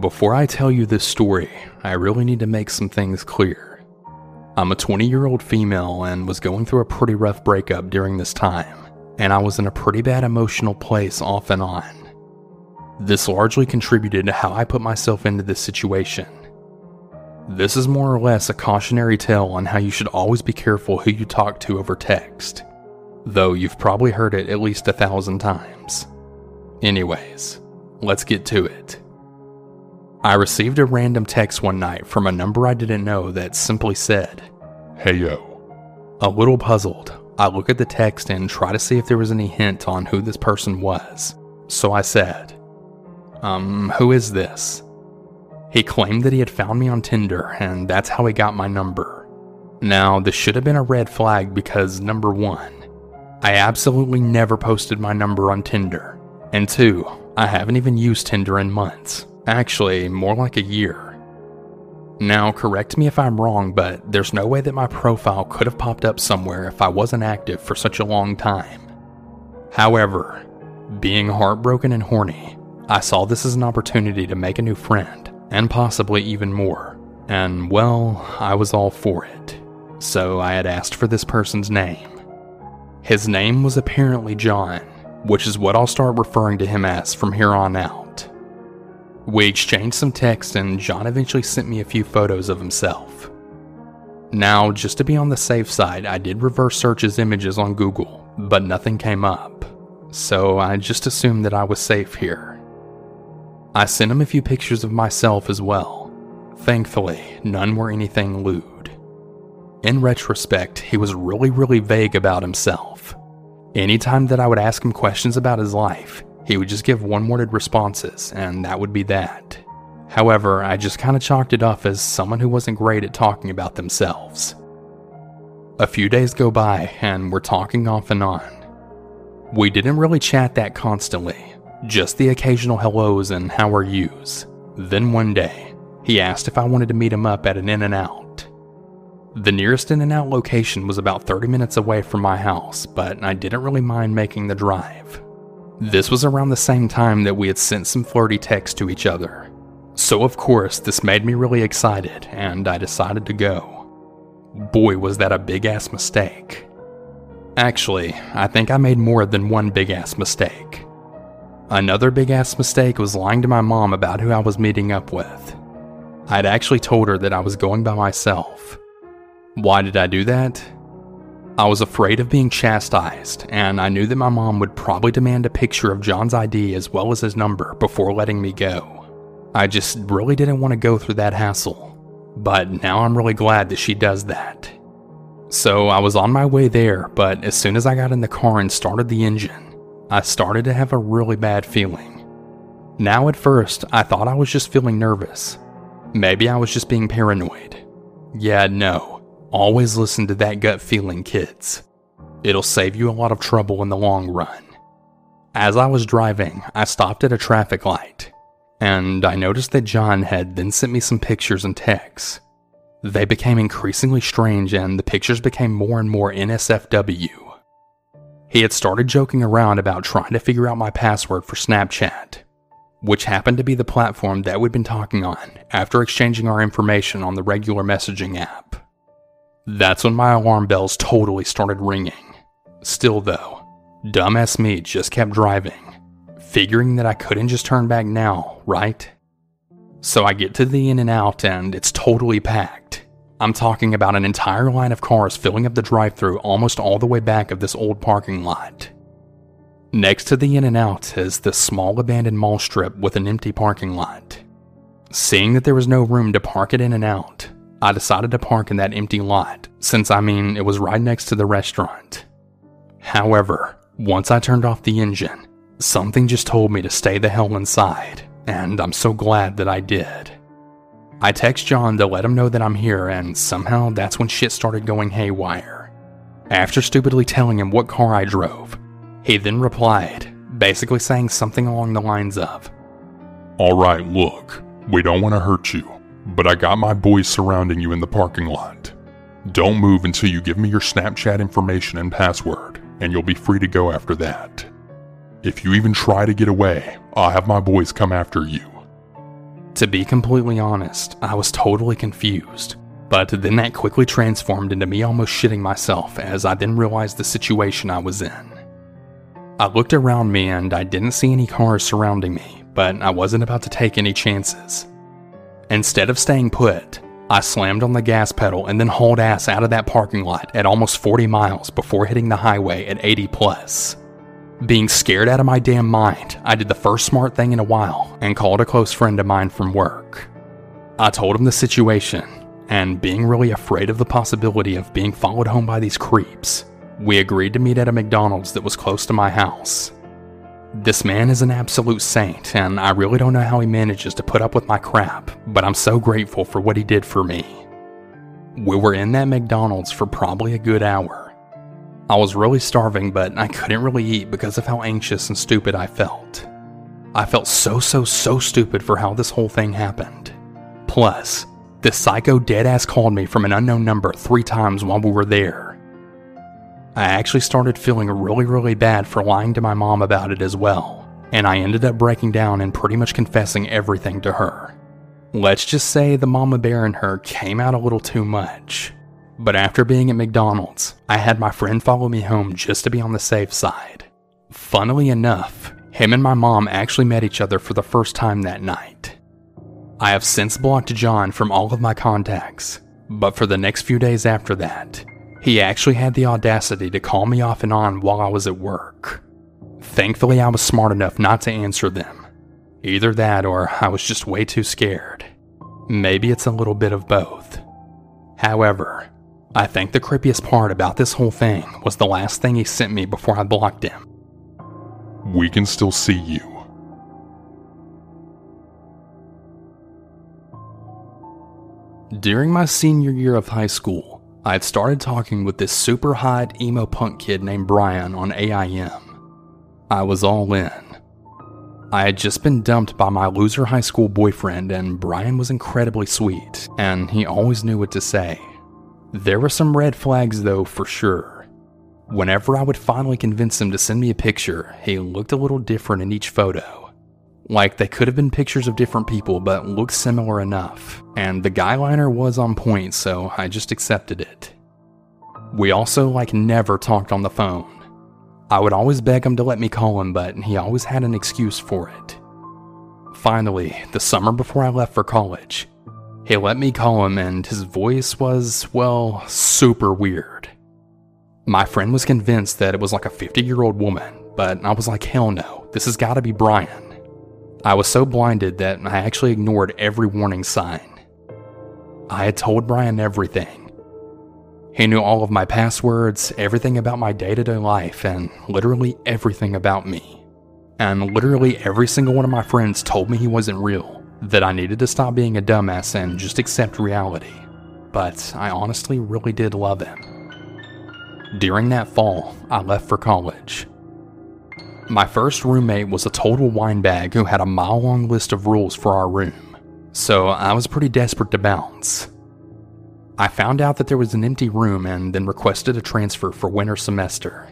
Before I tell you this story, I really need to make some things clear. I'm a 20 year old female and was going through a pretty rough breakup during this time, and I was in a pretty bad emotional place off and on. This largely contributed to how I put myself into this situation. This is more or less a cautionary tale on how you should always be careful who you talk to over text, though you've probably heard it at least a thousand times. Anyways, let's get to it. I received a random text one night from a number I didn't know that simply said, Hey yo. A little puzzled, I look at the text and try to see if there was any hint on who this person was. So I said, Um, who is this? He claimed that he had found me on Tinder, and that's how he got my number. Now, this should have been a red flag because number one, I absolutely never posted my number on Tinder. And two, I haven't even used Tinder in months. Actually, more like a year. Now, correct me if I'm wrong, but there's no way that my profile could have popped up somewhere if I wasn't active for such a long time. However, being heartbroken and horny, I saw this as an opportunity to make a new friend, and possibly even more. And well, I was all for it. So I had asked for this person's name. His name was apparently John, which is what I'll start referring to him as from here on out. We exchanged some text, and John eventually sent me a few photos of himself. Now, just to be on the safe side, I did reverse search his images on Google, but nothing came up, so I just assumed that I was safe here. I sent him a few pictures of myself as well. Thankfully, none were anything lewd. In retrospect, he was really, really vague about himself. Anytime that I would ask him questions about his life, he would just give one worded responses, and that would be that. However, I just kind of chalked it off as someone who wasn't great at talking about themselves. A few days go by, and we're talking off and on. We didn't really chat that constantly, just the occasional hellos and how are yous. Then one day, he asked if I wanted to meet him up at an In N Out. The nearest In N Out location was about 30 minutes away from my house, but I didn't really mind making the drive. This was around the same time that we had sent some flirty texts to each other. So, of course, this made me really excited, and I decided to go. Boy, was that a big ass mistake. Actually, I think I made more than one big ass mistake. Another big ass mistake was lying to my mom about who I was meeting up with. I'd actually told her that I was going by myself. Why did I do that? I was afraid of being chastised, and I knew that my mom would probably demand a picture of John's ID as well as his number before letting me go. I just really didn't want to go through that hassle. But now I'm really glad that she does that. So I was on my way there, but as soon as I got in the car and started the engine, I started to have a really bad feeling. Now, at first, I thought I was just feeling nervous. Maybe I was just being paranoid. Yeah, no. Always listen to that gut feeling, kids. It'll save you a lot of trouble in the long run. As I was driving, I stopped at a traffic light, and I noticed that John had then sent me some pictures and texts. They became increasingly strange, and the pictures became more and more NSFW. He had started joking around about trying to figure out my password for Snapchat, which happened to be the platform that we'd been talking on after exchanging our information on the regular messaging app. That's when my alarm bells totally started ringing. Still, though, dumbass me just kept driving, figuring that I couldn't just turn back now, right? So I get to the In N Out and it's totally packed. I'm talking about an entire line of cars filling up the drive through almost all the way back of this old parking lot. Next to the In N Out is this small abandoned mall strip with an empty parking lot. Seeing that there was no room to park it In N Out, I decided to park in that empty lot, since I mean it was right next to the restaurant. However, once I turned off the engine, something just told me to stay the hell inside, and I'm so glad that I did. I text John to let him know that I'm here, and somehow that's when shit started going haywire. After stupidly telling him what car I drove, he then replied, basically saying something along the lines of, Alright, look, we don't want to hurt you, but I got my boys surrounding you in the parking lot. Don't move until you give me your Snapchat information and password, and you'll be free to go after that. If you even try to get away, I'll have my boys come after you. To be completely honest, I was totally confused, but then that quickly transformed into me almost shitting myself as I then realized the situation I was in. I looked around me and I didn't see any cars surrounding me, but I wasn't about to take any chances. Instead of staying put, I slammed on the gas pedal and then hauled ass out of that parking lot at almost 40 miles before hitting the highway at 80 plus. Being scared out of my damn mind, I did the first smart thing in a while and called a close friend of mine from work. I told him the situation, and being really afraid of the possibility of being followed home by these creeps, we agreed to meet at a McDonald's that was close to my house. This man is an absolute saint, and I really don't know how he manages to put up with my crap, but I'm so grateful for what he did for me. We were in that McDonald's for probably a good hour, I was really starving, but I couldn't really eat because of how anxious and stupid I felt. I felt so, so, so stupid for how this whole thing happened. Plus, this psycho deadass called me from an unknown number three times while we were there. I actually started feeling really, really bad for lying to my mom about it as well, and I ended up breaking down and pretty much confessing everything to her. Let's just say the mama bear in her came out a little too much. But after being at McDonald's, I had my friend follow me home just to be on the safe side. Funnily enough, him and my mom actually met each other for the first time that night. I have since blocked John from all of my contacts, but for the next few days after that, he actually had the audacity to call me off and on while I was at work. Thankfully, I was smart enough not to answer them. Either that or I was just way too scared. Maybe it's a little bit of both. However, I think the creepiest part about this whole thing was the last thing he sent me before I blocked him. We can still see you. During my senior year of high school, I had started talking with this super hot emo punk kid named Brian on AIM. I was all in. I had just been dumped by my loser high school boyfriend, and Brian was incredibly sweet, and he always knew what to say. There were some red flags, though, for sure. Whenever I would finally convince him to send me a picture, he looked a little different in each photo. Like they could have been pictures of different people, but looked similar enough. And the guy liner was on point, so I just accepted it. We also, like, never talked on the phone. I would always beg him to let me call him, but he always had an excuse for it. Finally, the summer before I left for college, he let me call him, and his voice was, well, super weird. My friend was convinced that it was like a 50 year old woman, but I was like, hell no, this has got to be Brian. I was so blinded that I actually ignored every warning sign. I had told Brian everything. He knew all of my passwords, everything about my day to day life, and literally everything about me. And literally every single one of my friends told me he wasn't real that I needed to stop being a dumbass and just accept reality. But I honestly really did love him. During that fall, I left for college. My first roommate was a total windbag who had a mile long list of rules for our room, so I was pretty desperate to bounce. I found out that there was an empty room and then requested a transfer for winter semester.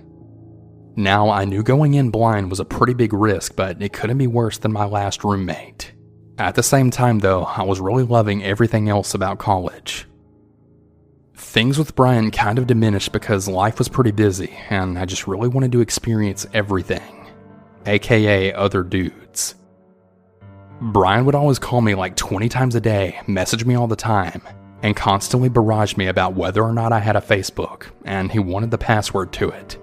Now, I knew going in blind was a pretty big risk, but it couldn't be worse than my last roommate. At the same time, though, I was really loving everything else about college. Things with Brian kind of diminished because life was pretty busy, and I just really wanted to experience everything, aka other dudes. Brian would always call me like 20 times a day, message me all the time, and constantly barrage me about whether or not I had a Facebook, and he wanted the password to it.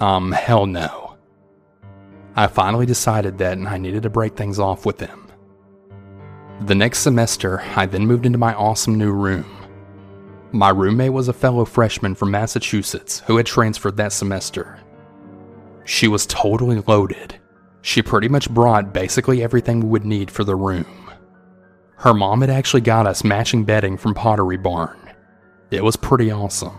Um, hell no. I finally decided that and I needed to break things off with him. The next semester, I then moved into my awesome new room. My roommate was a fellow freshman from Massachusetts who had transferred that semester. She was totally loaded. She pretty much brought basically everything we would need for the room. Her mom had actually got us matching bedding from Pottery Barn. It was pretty awesome.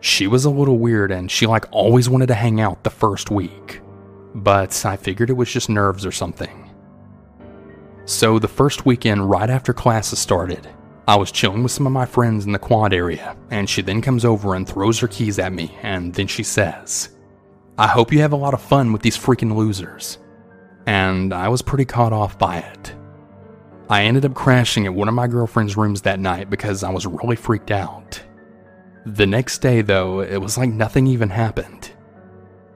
She was a little weird and she like always wanted to hang out the first week. But I figured it was just nerves or something. So, the first weekend right after classes started, I was chilling with some of my friends in the quad area, and she then comes over and throws her keys at me, and then she says, I hope you have a lot of fun with these freaking losers. And I was pretty caught off by it. I ended up crashing at one of my girlfriend's rooms that night because I was really freaked out. The next day, though, it was like nothing even happened.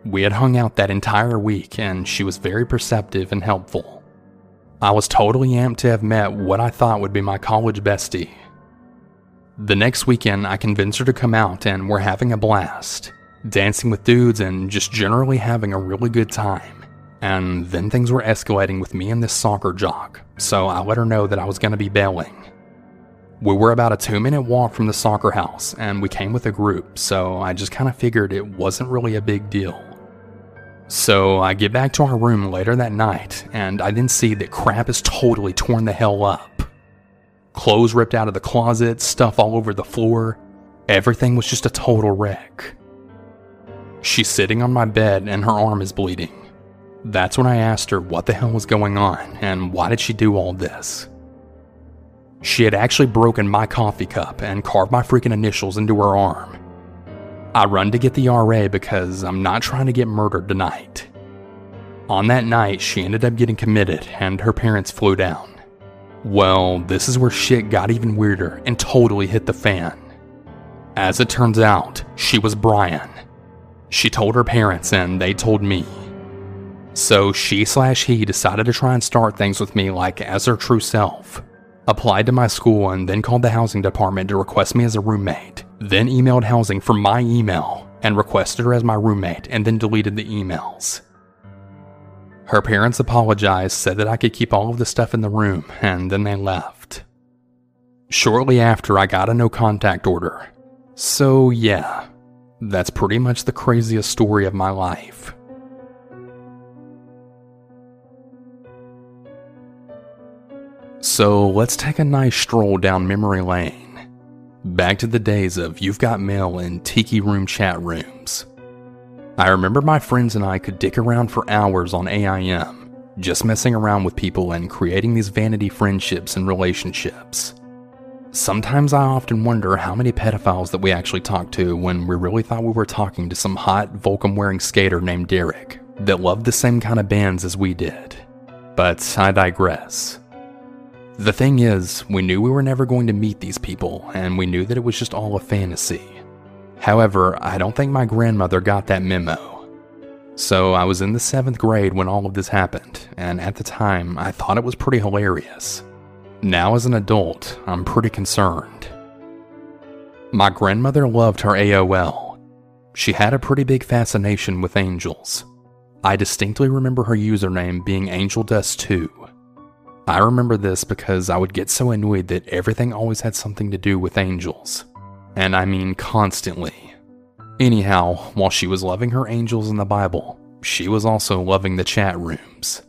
We had hung out that entire week, and she was very perceptive and helpful. I was totally amped to have met what I thought would be my college bestie. The next weekend, I convinced her to come out, and we're having a blast, dancing with dudes and just generally having a really good time. And then things were escalating with me and this soccer jock, so I let her know that I was going to be bailing. We were about a two minute walk from the soccer house, and we came with a group, so I just kind of figured it wasn't really a big deal. So I get back to our room later that night, and I then see that crap is totally torn the hell up. Clothes ripped out of the closet, stuff all over the floor. Everything was just a total wreck. She's sitting on my bed and her arm is bleeding. That's when I asked her what the hell was going on and why did she do all this. She had actually broken my coffee cup and carved my freaking initials into her arm. I run to get the RA because I'm not trying to get murdered tonight. On that night, she ended up getting committed and her parents flew down. Well, this is where shit got even weirder and totally hit the fan. As it turns out, she was Brian. She told her parents and they told me. So she slash he decided to try and start things with me like as her true self. Applied to my school and then called the housing department to request me as a roommate then emailed housing from my email and requested her as my roommate and then deleted the emails. Her parents apologized, said that I could keep all of the stuff in the room, and then they left. Shortly after, I got a no contact order. So, yeah, that's pretty much the craziest story of my life. So, let's take a nice stroll down memory lane. Back to the days of You've Got Mail and Tiki Room chat rooms. I remember my friends and I could dick around for hours on AIM, just messing around with people and creating these vanity friendships and relationships. Sometimes I often wonder how many pedophiles that we actually talked to when we really thought we were talking to some hot Volcom wearing skater named Derek that loved the same kind of bands as we did. But I digress. The thing is, we knew we were never going to meet these people, and we knew that it was just all a fantasy. However, I don't think my grandmother got that memo. So I was in the seventh grade when all of this happened, and at the time, I thought it was pretty hilarious. Now, as an adult, I'm pretty concerned. My grandmother loved her AOL. She had a pretty big fascination with angels. I distinctly remember her username being Angel Dust 2. I remember this because I would get so annoyed that everything always had something to do with angels. And I mean constantly. Anyhow, while she was loving her angels in the Bible, she was also loving the chat rooms.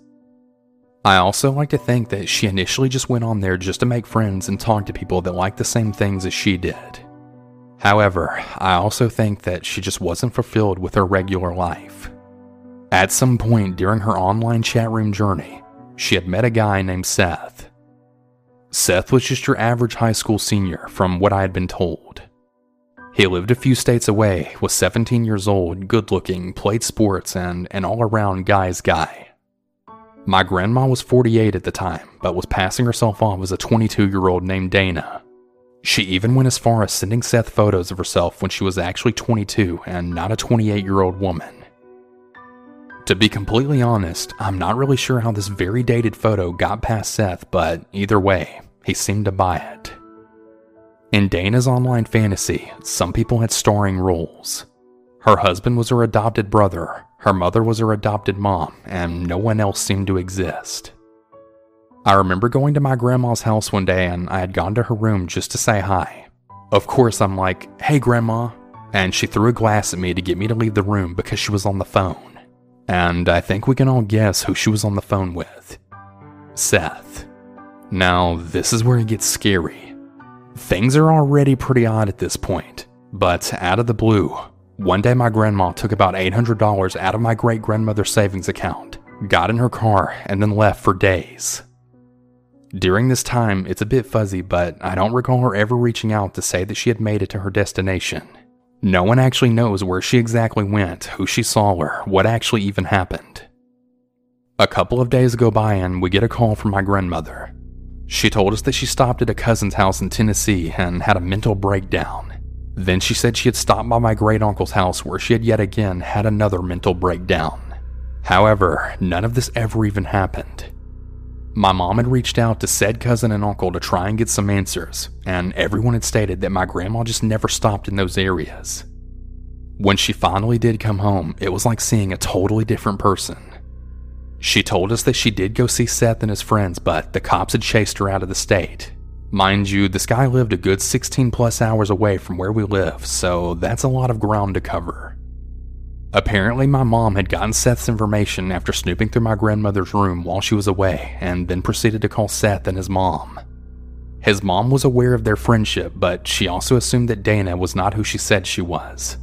I also like to think that she initially just went on there just to make friends and talk to people that liked the same things as she did. However, I also think that she just wasn't fulfilled with her regular life. At some point during her online chat room journey, she had met a guy named Seth. Seth was just your average high school senior, from what I had been told. He lived a few states away, was 17 years old, good looking, played sports, and an all around guy's guy. My grandma was 48 at the time, but was passing herself off as a 22 year old named Dana. She even went as far as sending Seth photos of herself when she was actually 22 and not a 28 year old woman. To be completely honest, I'm not really sure how this very dated photo got past Seth, but either way, he seemed to buy it. In Dana's online fantasy, some people had starring roles. Her husband was her adopted brother, her mother was her adopted mom, and no one else seemed to exist. I remember going to my grandma's house one day and I had gone to her room just to say hi. Of course, I'm like, hey, grandma. And she threw a glass at me to get me to leave the room because she was on the phone and I think we can all guess who she was on the phone with Seth. Now, this is where it gets scary. Things are already pretty odd at this point, but out of the blue, one day my grandma took about $800 out of my great grandmother's savings account, got in her car, and then left for days. During this time, it's a bit fuzzy, but I don't recall her ever reaching out to say that she had made it to her destination. No one actually knows where she exactly went, who she saw or what actually even happened. A couple of days go by and we get a call from my grandmother. She told us that she stopped at a cousin's house in Tennessee and had a mental breakdown. Then she said she had stopped by my great uncle's house where she had yet again had another mental breakdown. However, none of this ever even happened. My mom had reached out to said cousin and uncle to try and get some answers, and everyone had stated that my grandma just never stopped in those areas. When she finally did come home, it was like seeing a totally different person. She told us that she did go see Seth and his friends, but the cops had chased her out of the state. Mind you, this guy lived a good 16 plus hours away from where we live, so that's a lot of ground to cover. Apparently, my mom had gotten Seth's information after snooping through my grandmother's room while she was away, and then proceeded to call Seth and his mom. His mom was aware of their friendship, but she also assumed that Dana was not who she said she was.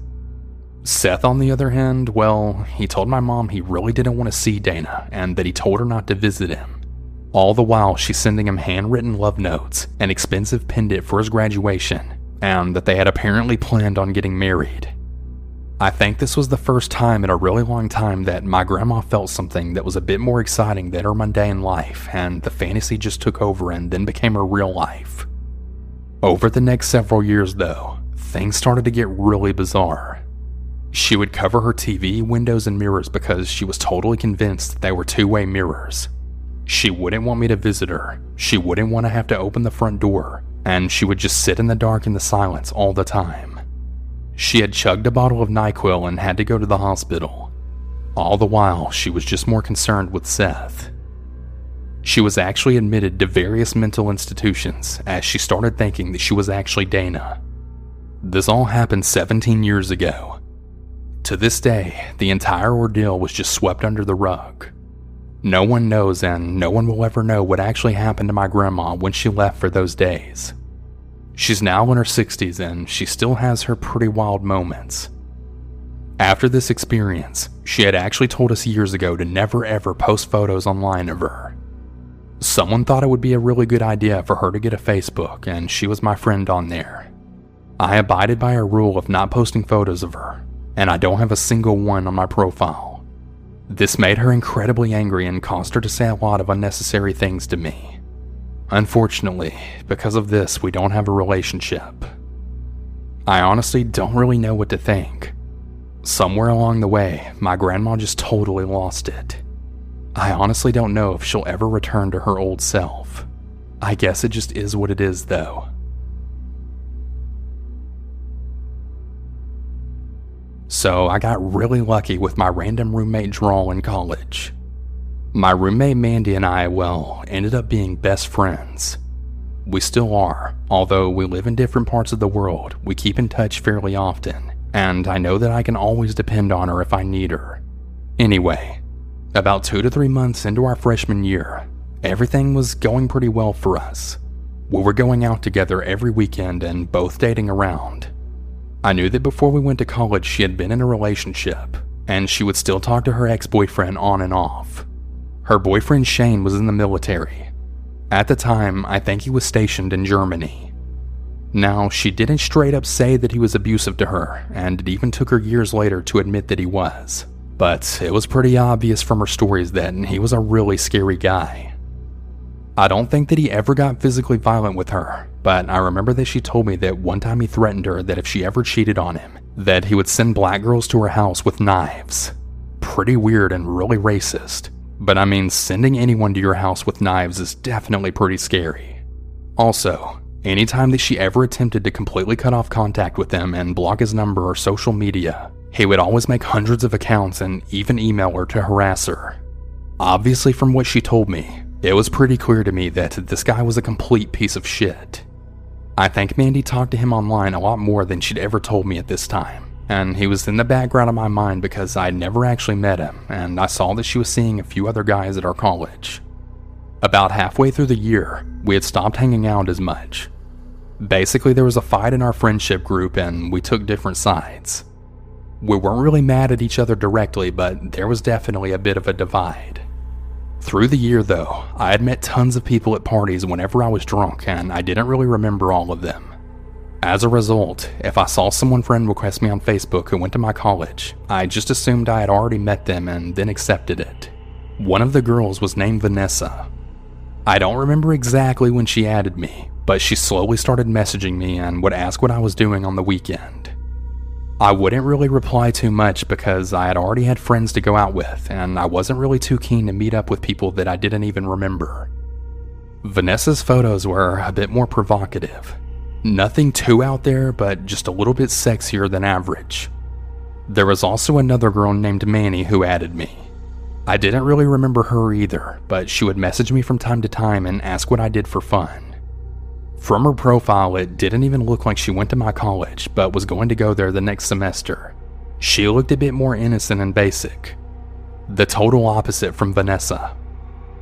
Seth, on the other hand, well, he told my mom he really didn't want to see Dana and that he told her not to visit him. All the while, she's sending him handwritten love notes, an expensive pendant for his graduation, and that they had apparently planned on getting married. I think this was the first time in a really long time that my grandma felt something that was a bit more exciting than her mundane life, and the fantasy just took over and then became her real life. Over the next several years, though, things started to get really bizarre. She would cover her TV, windows, and mirrors because she was totally convinced they were two way mirrors. She wouldn't want me to visit her, she wouldn't want to have to open the front door, and she would just sit in the dark in the silence all the time. She had chugged a bottle of NyQuil and had to go to the hospital. All the while, she was just more concerned with Seth. She was actually admitted to various mental institutions as she started thinking that she was actually Dana. This all happened 17 years ago, to this day, the entire ordeal was just swept under the rug. No one knows, and no one will ever know what actually happened to my grandma when she left for those days. She's now in her 60s and she still has her pretty wild moments. After this experience, she had actually told us years ago to never ever post photos online of her. Someone thought it would be a really good idea for her to get a Facebook, and she was my friend on there. I abided by her rule of not posting photos of her, and I don't have a single one on my profile. This made her incredibly angry and caused her to say a lot of unnecessary things to me. Unfortunately, because of this, we don't have a relationship. I honestly don't really know what to think. Somewhere along the way, my grandma just totally lost it. I honestly don't know if she'll ever return to her old self. I guess it just is what it is, though. So I got really lucky with my random roommate draw in college. My roommate Mandy and I, well, ended up being best friends. We still are, although we live in different parts of the world, we keep in touch fairly often, and I know that I can always depend on her if I need her. Anyway, about two to three months into our freshman year, everything was going pretty well for us. We were going out together every weekend and both dating around. I knew that before we went to college, she had been in a relationship, and she would still talk to her ex boyfriend on and off. Her boyfriend Shane was in the military. At the time, I think he was stationed in Germany. Now, she didn't straight up say that he was abusive to her, and it even took her years later to admit that he was. But it was pretty obvious from her stories that he was a really scary guy. I don't think that he ever got physically violent with her, but I remember that she told me that one time he threatened her that if she ever cheated on him, that he would send black girls to her house with knives. Pretty weird and really racist. But I mean, sending anyone to your house with knives is definitely pretty scary. Also, anytime that she ever attempted to completely cut off contact with him and block his number or social media, he would always make hundreds of accounts and even email her to harass her. Obviously, from what she told me, it was pretty clear to me that this guy was a complete piece of shit. I think Mandy talked to him online a lot more than she'd ever told me at this time, and he was in the background of my mind because I'd never actually met him, and I saw that she was seeing a few other guys at our college. About halfway through the year, we had stopped hanging out as much. Basically, there was a fight in our friendship group, and we took different sides. We weren't really mad at each other directly, but there was definitely a bit of a divide. Through the year, though, I had met tons of people at parties whenever I was drunk, and I didn't really remember all of them. As a result, if I saw someone friend request me on Facebook who went to my college, I just assumed I had already met them and then accepted it. One of the girls was named Vanessa. I don't remember exactly when she added me, but she slowly started messaging me and would ask what I was doing on the weekend. I wouldn't really reply too much because I had already had friends to go out with, and I wasn't really too keen to meet up with people that I didn't even remember. Vanessa's photos were a bit more provocative. Nothing too out there, but just a little bit sexier than average. There was also another girl named Manny who added me. I didn't really remember her either, but she would message me from time to time and ask what I did for fun. From her profile, it didn't even look like she went to my college, but was going to go there the next semester. She looked a bit more innocent and basic. The total opposite from Vanessa.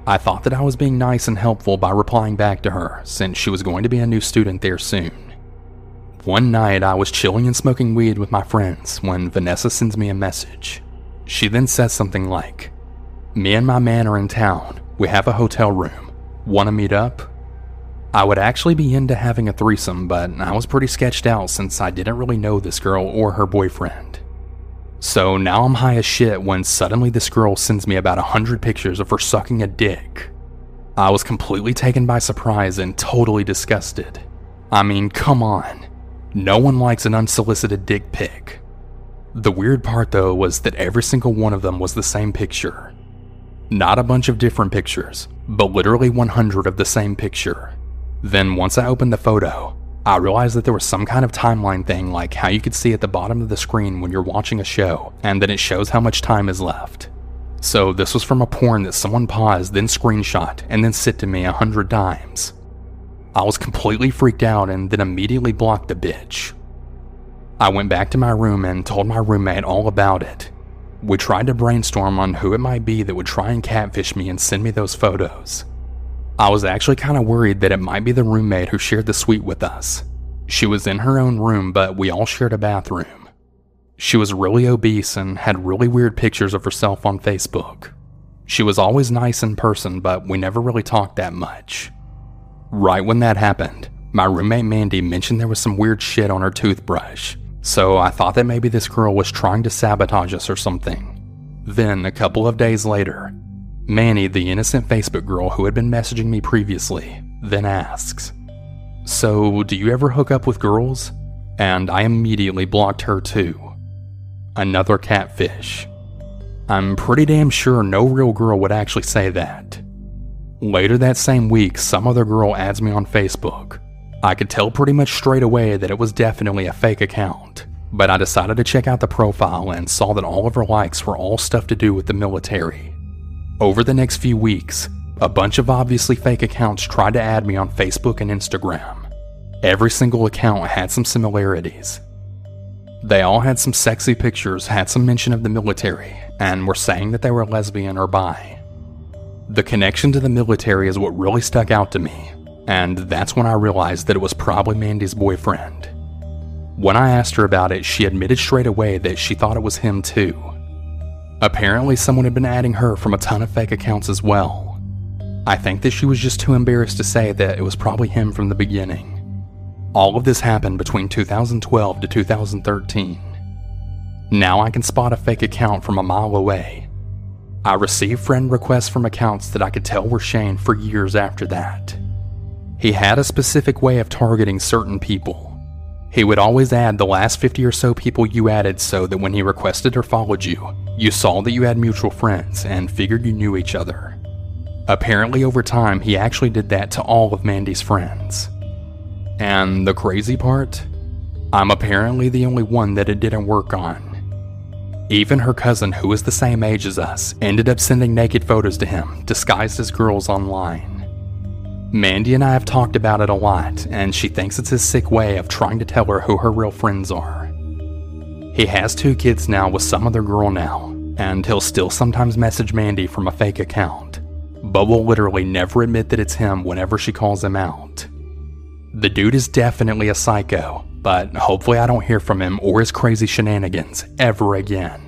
I thought that I was being nice and helpful by replying back to her, since she was going to be a new student there soon. One night, I was chilling and smoking weed with my friends when Vanessa sends me a message. She then says something like, Me and my man are in town. We have a hotel room. Want to meet up? I would actually be into having a threesome, but I was pretty sketched out since I didn't really know this girl or her boyfriend. So now I'm high as shit when suddenly this girl sends me about a hundred pictures of her sucking a dick. I was completely taken by surprise and totally disgusted. I mean, come on. No one likes an unsolicited dick pic. The weird part though was that every single one of them was the same picture. Not a bunch of different pictures, but literally 100 of the same picture. Then, once I opened the photo, I realized that there was some kind of timeline thing like how you could see at the bottom of the screen when you're watching a show, and then it shows how much time is left. So, this was from a porn that someone paused, then screenshot, and then sent to me a hundred times. I was completely freaked out and then immediately blocked the bitch. I went back to my room and told my roommate all about it. We tried to brainstorm on who it might be that would try and catfish me and send me those photos. I was actually kind of worried that it might be the roommate who shared the suite with us. She was in her own room, but we all shared a bathroom. She was really obese and had really weird pictures of herself on Facebook. She was always nice in person, but we never really talked that much. Right when that happened, my roommate Mandy mentioned there was some weird shit on her toothbrush, so I thought that maybe this girl was trying to sabotage us or something. Then, a couple of days later, Manny, the innocent Facebook girl who had been messaging me previously, then asks, So, do you ever hook up with girls? And I immediately blocked her too. Another catfish. I'm pretty damn sure no real girl would actually say that. Later that same week, some other girl adds me on Facebook. I could tell pretty much straight away that it was definitely a fake account, but I decided to check out the profile and saw that all of her likes were all stuff to do with the military. Over the next few weeks, a bunch of obviously fake accounts tried to add me on Facebook and Instagram. Every single account had some similarities. They all had some sexy pictures, had some mention of the military, and were saying that they were lesbian or bi. The connection to the military is what really stuck out to me, and that's when I realized that it was probably Mandy's boyfriend. When I asked her about it, she admitted straight away that she thought it was him too. Apparently, someone had been adding her from a ton of fake accounts as well. I think that she was just too embarrassed to say that it was probably him from the beginning. All of this happened between 2012 to 2013. Now I can spot a fake account from a mile away. I received friend requests from accounts that I could tell were Shane for years after that. He had a specific way of targeting certain people. He would always add the last 50 or so people you added so that when he requested or followed you, you saw that you had mutual friends and figured you knew each other. Apparently, over time, he actually did that to all of Mandy's friends. And the crazy part? I'm apparently the only one that it didn't work on. Even her cousin, who is the same age as us, ended up sending naked photos to him, disguised as girls online. Mandy and I have talked about it a lot, and she thinks it's his sick way of trying to tell her who her real friends are. He has two kids now with some other girl now, and he'll still sometimes message Mandy from a fake account, but will literally never admit that it's him whenever she calls him out. The dude is definitely a psycho, but hopefully I don't hear from him or his crazy shenanigans ever again.